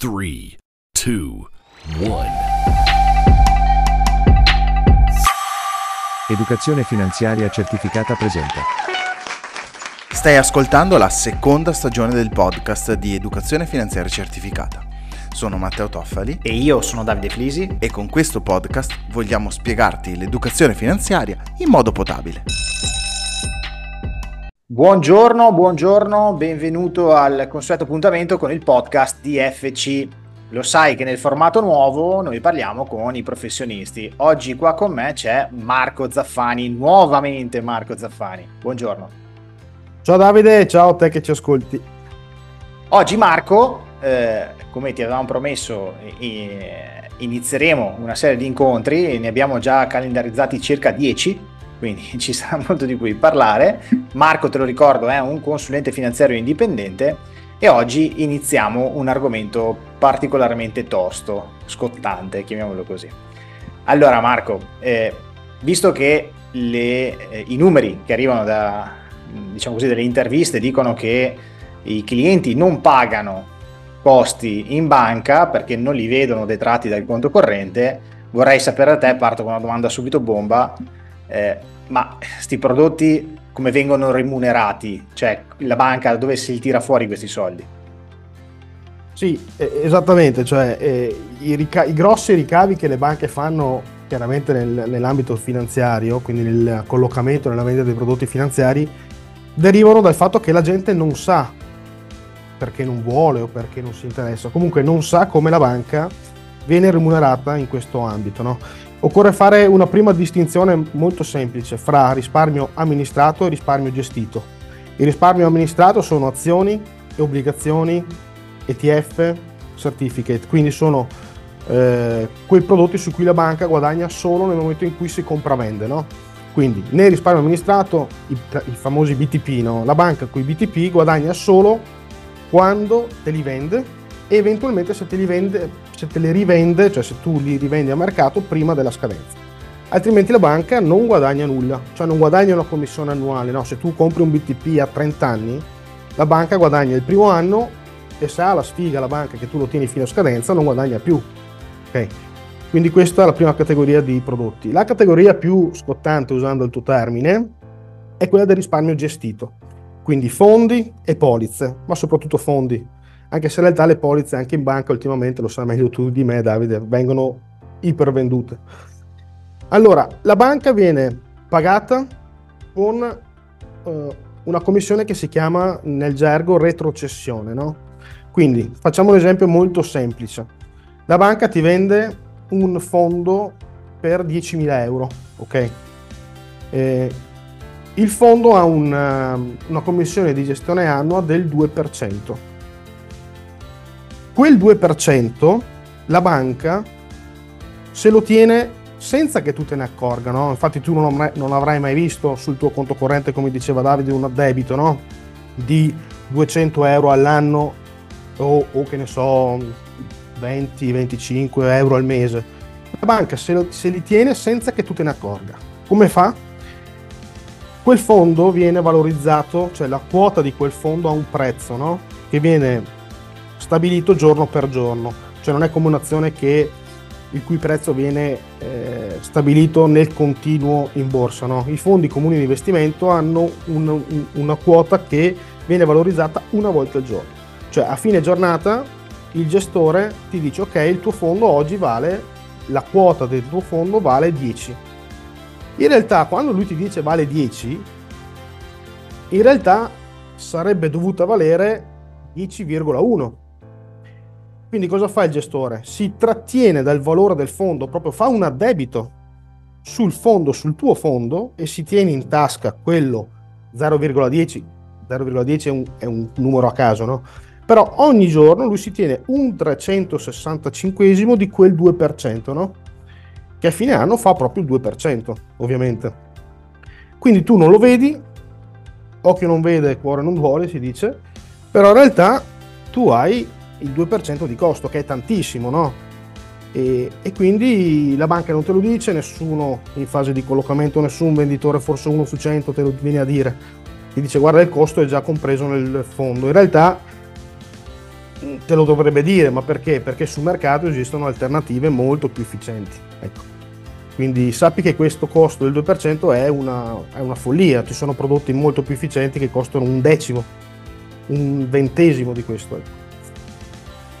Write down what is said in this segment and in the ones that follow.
3, 2, 1. Educazione finanziaria certificata presenta. Stai ascoltando la seconda stagione del podcast di Educazione finanziaria certificata. Sono Matteo Toffali E io sono Davide Flisi. e con questo podcast vogliamo spiegarti l'educazione finanziaria in modo potabile. Buongiorno, buongiorno, benvenuto al consueto appuntamento con il podcast di FC. Lo sai che nel formato nuovo noi parliamo con i professionisti. Oggi qua con me c'è Marco Zaffani, nuovamente Marco Zaffani. Buongiorno. Ciao Davide, ciao a te che ci ascolti. Oggi Marco, eh, come ti avevamo promesso, eh, inizieremo una serie di incontri, ne abbiamo già calendarizzati circa 10, quindi ci sarà molto di cui parlare. Marco, te lo ricordo, è un consulente finanziario indipendente e oggi iniziamo un argomento particolarmente tosto, scottante, chiamiamolo così. Allora Marco, eh, visto che le- eh, i numeri che arrivano da, diciamo così, delle interviste dicono che i clienti non pagano costi in banca perché non li vedono detratti dal conto corrente, vorrei sapere da te, parto con una domanda subito bomba, eh, ma questi prodotti come vengono remunerati? Cioè la banca dove si tira fuori questi soldi? Sì, esattamente, cioè eh, i, rica- i grossi ricavi che le banche fanno chiaramente nel- nell'ambito finanziario, quindi nel collocamento, nella vendita dei prodotti finanziari, derivano dal fatto che la gente non sa perché non vuole o perché non si interessa, comunque non sa come la banca viene remunerata in questo ambito. no? Occorre fare una prima distinzione molto semplice fra risparmio amministrato e risparmio gestito. Il risparmio amministrato sono azioni e obbligazioni, ETF, certificate, quindi sono eh, quei prodotti su cui la banca guadagna solo nel momento in cui si compravende. No? Quindi nel risparmio amministrato, i, i famosi BTP, no? la banca con i BTP guadagna solo quando te li vende e eventualmente se te li vende, se te li rivende, cioè se tu li rivendi a mercato prima della scadenza. Altrimenti la banca non guadagna nulla, cioè non guadagna una commissione annuale, no? Se tu compri un BTP a 30 anni, la banca guadagna il primo anno e se ha la sfiga la banca che tu lo tieni fino a scadenza non guadagna più. Ok? Quindi questa è la prima categoria di prodotti. La categoria più scottante, usando il tuo termine, è quella del risparmio gestito. Quindi fondi e polizze, ma soprattutto fondi. Anche se in realtà le polizze anche in banca ultimamente, lo sai meglio tu di me Davide, vengono ipervendute. Allora, la banca viene pagata con eh, una commissione che si chiama nel gergo retrocessione, no? Quindi facciamo un esempio molto semplice. La banca ti vende un fondo per 10.000 euro, ok? Eh, il fondo ha una, una commissione di gestione annua del 2%. Quel 2% la banca se lo tiene senza che tu te ne accorga, no? Infatti tu non, avrai- mai visto sul tuo conto corrente, come diceva Davide, un addebito, no? Di 200 euro all'anno o, o che ne so, 20-25 euro al mese. La banca se, lo- se li tiene senza che tu te ne accorga. Come fa? Quel fondo viene valorizzato, cioè la quota di quel fondo ha un prezzo, no? Che viene stabilito giorno per giorno. Cioè non è come un'azione che il cui prezzo viene eh, stabilito nel continuo in borsa. No? I fondi comuni di investimento hanno un- un- una quota che viene valorizzata una volta al giorno. Cioè a fine giornata il gestore ti dice ok, il tuo fondo oggi vale, la quota del tuo fondo vale 10. In realtà quando lui ti dice vale 10, in realtà sarebbe dovuta valere 10,1. Quindi cosa fa il gestore? Si trattiene dal valore del fondo, proprio fa un addebito sul fondo, sul tuo fondo e si tiene in tasca quello 0,10. 0,10 è un, è un numero a caso, no? Però ogni giorno lui si tiene un 365 di quel 2%, no? Che a fine anno fa proprio il 2%, ovviamente. Quindi tu non lo vedi, occhio non vede, cuore non vuole, si dice, però in realtà tu hai il 2% di costo, che è tantissimo, no? E, e quindi la banca non te lo dice, nessuno in fase di collocamento, nessun venditore, forse uno su 100 te lo viene a dire. Ti dice guarda il costo è già compreso nel fondo. In realtà te lo dovrebbe dire, ma perché? Perché sul mercato esistono alternative molto più efficienti. Ecco. Quindi sappi che questo costo del 2% è una, è una follia, ci sono prodotti molto più efficienti che costano un decimo, un ventesimo di questo. Ecco.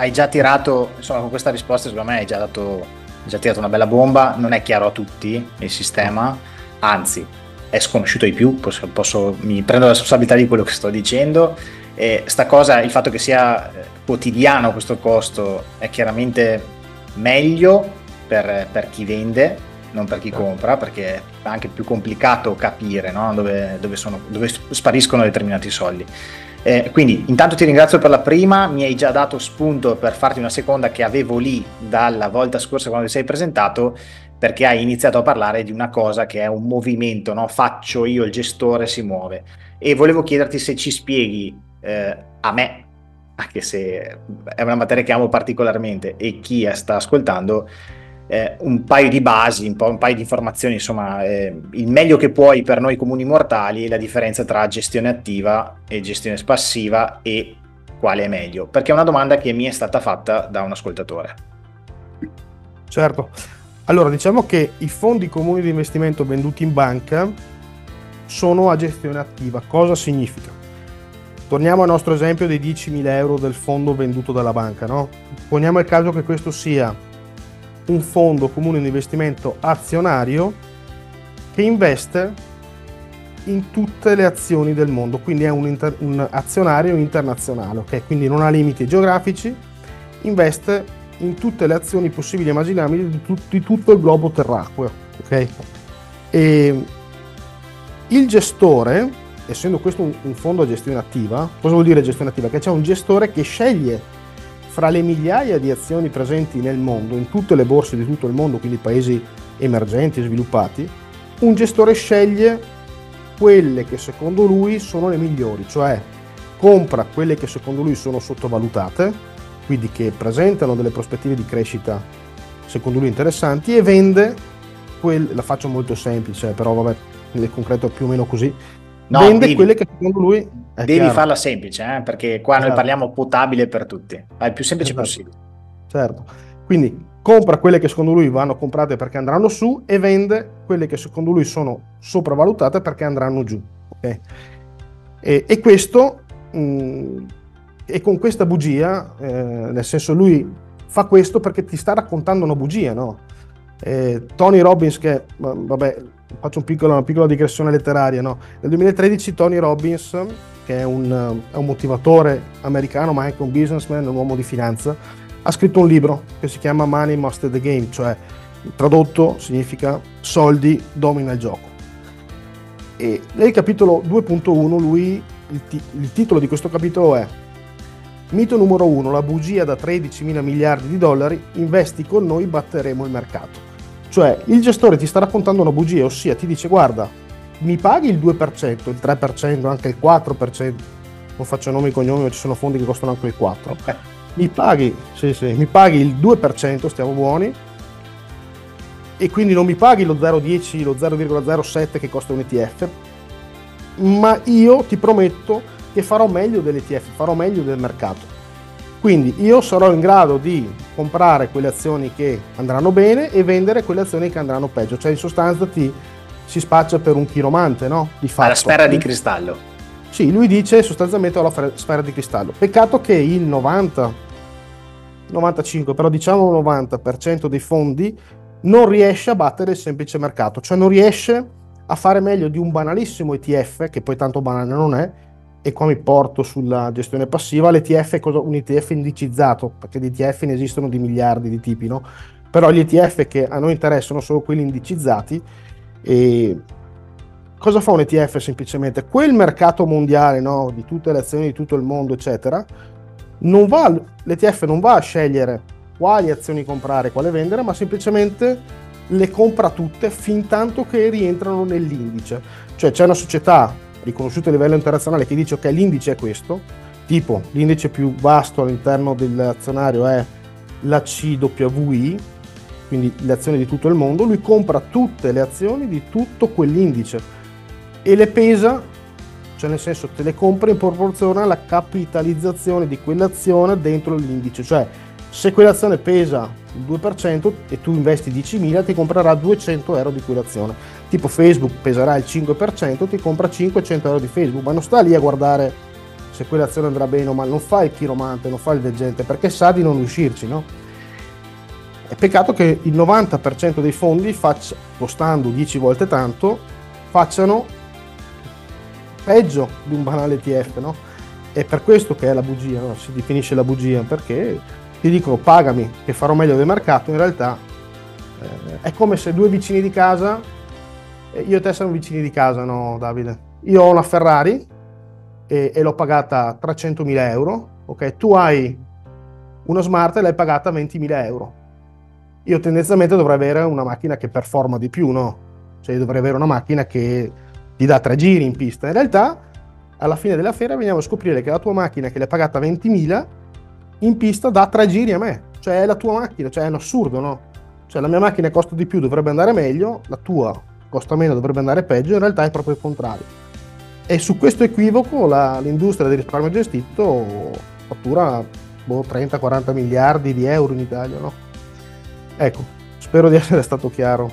Hai già tirato, insomma con questa risposta secondo me hai già, dato, già tirato una bella bomba, non è chiaro a tutti il sistema, anzi è sconosciuto ai più, posso, posso, mi prendo la responsabilità di quello che sto dicendo. E sta cosa, il fatto che sia eh, quotidiano questo costo è chiaramente meglio per, per chi vende, non per chi compra, perché è anche più complicato capire no? dove, dove, sono, dove, spariscono determinati soldi. Eh, quindi intanto ti ringrazio per la prima, mi hai già dato spunto per farti una seconda che avevo lì dalla volta scorsa quando ti sei presentato perché hai iniziato a parlare di una cosa che è un movimento, no? faccio io il gestore, si muove. E volevo chiederti se ci spieghi eh, a me, anche se è una materia che amo particolarmente, e chi sta ascoltando, eh, un paio di basi, un, un, paio di informazioni, insomma, eh, il meglio che puoi per noi comuni mortali, la differenza tra gestione attiva e gestione passiva e quale è meglio, perché è una domanda che mi è stata fatta da un ascoltatore. Certo, allora, diciamo che i fondi comuni di investimento venduti in banca sono a gestione attiva. Cosa significa? Torniamo al nostro esempio dei 10.000 euro del fondo venduto dalla banca. No? Poniamo il caso che questo sia un fondo comune di investimento azionario che investe in tutte le azioni del mondo, quindi è un, inter- un azionario internazionale, okay? quindi non ha limiti geografici, investe in tutte le azioni possibili e immaginabili di, tu- di tutto il globo terracqueo. Okay? E il gestore, essendo questo un, un, fondo a gestione attiva, cosa vuol dire gestione attiva? Che c'è un gestore che sceglie fra le migliaia di azioni presenti nel mondo, in tutte le borse di tutto il mondo, quindi paesi emergenti e sviluppati, un gestore sceglie quelle che secondo lui sono le migliori, cioè compra quelle che secondo lui sono sottovalutate quindi che presentano delle prospettive di crescita secondo lui interessanti e vende quel, la faccio molto semplice, però vabbè, nel concreto è più o meno così. No, vende devi, quelle che secondo lui devi chiaro. farla semplice, eh? perché qua certo. noi parliamo potabile per tutti, è il più semplice certo. possibile. Certo. Quindi compra quelle che secondo lui vanno comprate perché andranno su e vende quelle che secondo lui sono sopravvalutate perché andranno giù. Okay? E, e, questo mh, mm, e con questa bugia, eh, nel senso lui fa questo perché ti sta raccontando una bugia, no? Eh, Tony Robbins, che vabbè, faccio un piccolo, una piccola digressione letteraria, no? Nel 2013 Tony Robbins, che è un, è un motivatore americano, ma anche un businessman, un uomo di finanza, ha scritto un libro che si chiama Money Master the Game, cioè tradotto significa soldi domina il gioco. E nel capitolo 2.1 lui, il, t- il titolo di questo capitolo è Mito numero 1, la bugia da 13 mila miliardi di dollari, investi con noi, batteremo il mercato. Cioè, il gestore ti sta raccontando una bugia, ossia ti dice guarda, mi paghi il 2%, il 3%, anche il 4%, non faccio nomi e cognomi, ma ci sono fondi che costano anche il 4%. Mi paghi, sì, sì, mi paghi il 2%, stiamo buoni, e quindi non mi paghi lo 0,10, lo 0,07 che costa un ETF, ma io ti prometto che farò meglio dell'ETF, farò meglio del mercato. Quindi io sarò in grado di comprare quelle azioni che andranno bene e vendere quelle azioni che andranno peggio. Cioè in sostanza ti si spaccia per un chiromante, no? Di fatto. Alla sfera di cristallo. Sì, lui dice sostanzialmente ho la sfera di cristallo. Peccato che il 90, 95, però diciamo il 90% dei fondi non riesce a battere il semplice mercato, cioè non riesce a fare meglio di un banalissimo ETF, che poi tanto banale non è, e qua mi porto sulla gestione passiva, l'ETF è un ETF indicizzato, perché di ETF ne esistono di miliardi di tipi, no? Però gli ETF che a noi interessano sono quelli indicizzati e cosa fa un ETF semplicemente? Quel mercato mondiale, no? Di tutte le azioni di tutto il mondo, eccetera, non va, l'ETF non va a scegliere quali azioni comprare, quale vendere, ma semplicemente le compra tutte fin tanto che rientrano nell'indice. Cioè c'è una società riconosciuto a livello internazionale che dice ok l'indice è questo, tipo l'indice più vasto all'interno dell'azionario è la CWI, quindi le azioni di tutto il mondo, lui compra tutte le azioni di tutto quell'indice e le pesa cioè nel senso te le compri in proporzione alla capitalizzazione di quell'azione dentro l'indice, cioè se quell'azione pesa il 2% e tu investi 10.000 ti comprerà 200 euro di quell'azione. Tipo Facebook peserà il 5%, ti compra 500 euro di Facebook, ma non sta lì a guardare se quell'azione andrà bene o male, non fa il chiromante, non fa il veggente, perché sa di non riuscirci, no? È peccato che il 90% dei fondi, faccia, costando 10 volte tanto, facciano peggio di un banale ETF, no? È per questo che è la bugia, no? si definisce la bugia, perché ti dicono pagami che farò meglio del mercato, in realtà eh, è come se due vicini di casa, io e te siamo vicini di casa, no Davide? Io ho una Ferrari e, e l'ho pagata 300.000 euro, ok? Tu hai una Smart e l'hai pagata 20.000 euro io tendenzialmente dovrei avere una macchina che performa di più, no? Cioè dovrei avere una macchina che ti dà tre giri in pista. In realtà, alla fine della fiera veniamo a scoprire che la tua macchina che l'hai pagata 20.000 in pista dà tre giri a me. Cioè è la tua macchina, cioè è un assurdo, no? Cioè la mia macchina costa di più, dovrebbe andare meglio, la tua costa meno, dovrebbe andare peggio, in realtà è proprio il contrario. E su questo equivoco la, l'industria del risparmio gestito fattura boh, 30-40 miliardi di euro in Italia, no? Ecco, spero di essere stato chiaro.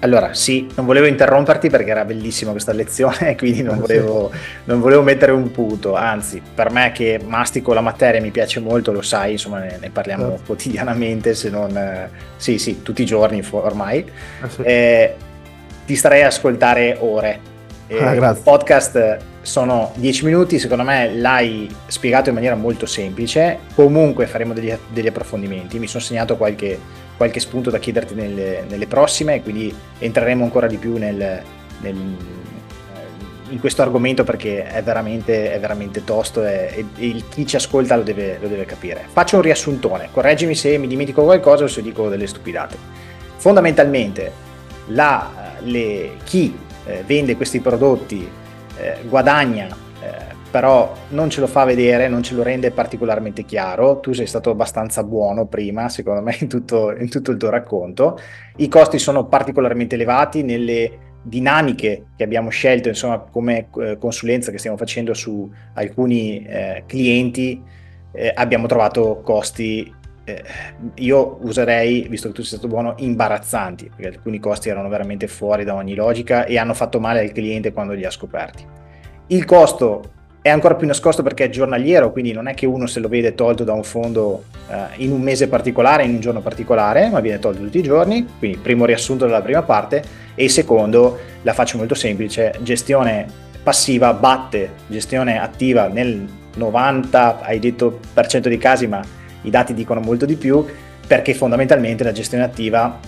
allora, sì, non volevo interromperti perché era bellissima questa lezione, quindi non volevo, non volevo, mettere un punto. Anzi, per me che mastico la materia mi piace molto, lo sai, insomma, ne, ne parliamo certo. quotidianamente, se non... Eh, sì, sì, tutti i giorni ormai. Ah, sì. eh, ti starei a ascoltare ore. Eh, ah, il podcast sono 10 minuti, secondo me l'hai spiegato in maniera molto semplice. Comunque faremo degli, degli approfondimenti. Mi sono segnato qualche qualche spunto da chiederti nelle, nelle prossime, quindi entreremo ancora di più nel, nel, in questo argomento perché è veramente, è veramente tosto e, e, chi ci ascolta lo deve, lo deve, capire. Faccio un riassuntone, correggimi se mi dimentico qualcosa o se dico delle stupidate. Fondamentalmente la, le, chi eh, vende questi prodotti eh, guadagna però non ce lo fa vedere, non ce lo rende particolarmente chiaro. Tu sei stato abbastanza buono prima, secondo me, in tutto, in tutto il tuo racconto. I costi sono particolarmente elevati nelle dinamiche che abbiamo scelto, insomma, come eh, consulenza che stiamo facendo su alcuni eh, clienti. Eh, abbiamo trovato costi eh, io userei, visto che tu sei stato buono, imbarazzanti, perché alcuni costi erano veramente fuori da ogni logica e hanno fatto male al cliente quando li ha scoperti. Il costo è ancora più nascosto perché è giornaliero, quindi non è che uno se lo vede tolto da un fondo eh, in un mese particolare, in un giorno particolare, ma viene tolto tutti i giorni, quindi primo riassunto della prima parte, e il secondo, la faccio molto semplice, gestione passiva batte gestione attiva nel 90, hai detto per cento dei casi, ma i dati dicono molto di più, perché fondamentalmente la gestione attiva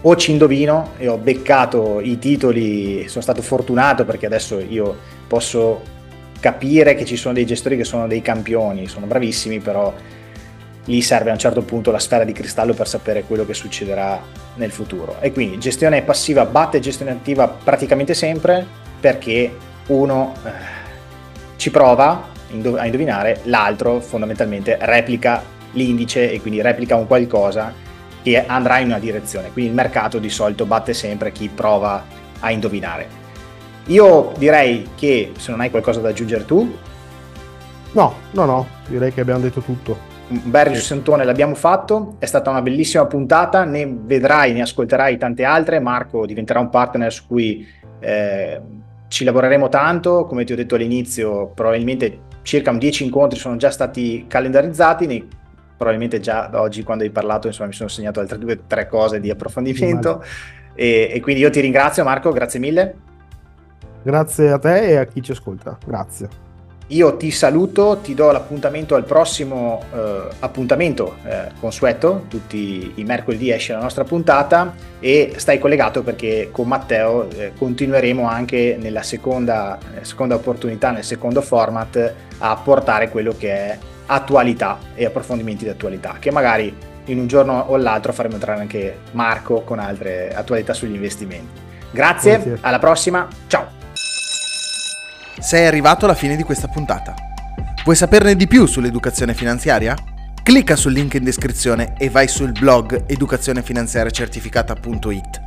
o ci indovino e ho beccato i titoli, sono stato fortunato perché adesso io posso capire che ci sono dei gestori che sono dei campioni, sono bravissimi, però lì serve a un certo punto la sfera di cristallo per sapere quello che succederà nel futuro. E quindi gestione passiva batte gestione attiva praticamente sempre perché uno eh, ci prova a indovinare, l'altro fondamentalmente replica l'indice e quindi replica un qualcosa che andrà in una direzione. Quindi il mercato di solito batte sempre chi prova a indovinare. Io direi che se non hai qualcosa da aggiungere tu. No, no, no, direi che abbiamo detto tutto. Un bel riassuntone l'abbiamo fatto, è stata una bellissima puntata, ne vedrai, ne ascolterai tante altre. Marco diventerà un partner su cui eh, ci lavoreremo tanto, come ti ho detto all'inizio, probabilmente circa 10 incontri sono già stati calendarizzati, nei, probabilmente già da oggi quando hai parlato insomma, mi sono segnato altre due o tre cose di approfondimento e, e quindi io ti ringrazio Marco, grazie mille. Grazie a te e a chi ci ascolta. Grazie. Io ti saluto, ti do l'appuntamento al prossimo eh, appuntamento eh, consueto, tutti i mercoledì esce la nostra puntata e stai collegato perché con Matteo eh, continueremo anche nella seconda, seconda opportunità, nel secondo format a portare quello che è attualità e approfondimenti di attualità, che magari in un giorno o l'altro faremo entrare anche Marco con altre attualità sugli investimenti. Grazie, Grazie. alla prossima, ciao! sei arrivato alla fine di questa puntata. Vuoi saperne di più sull'educazione finanziaria? Clicca sul link in descrizione e vai sul blog educazionefinanziariacertificata.it.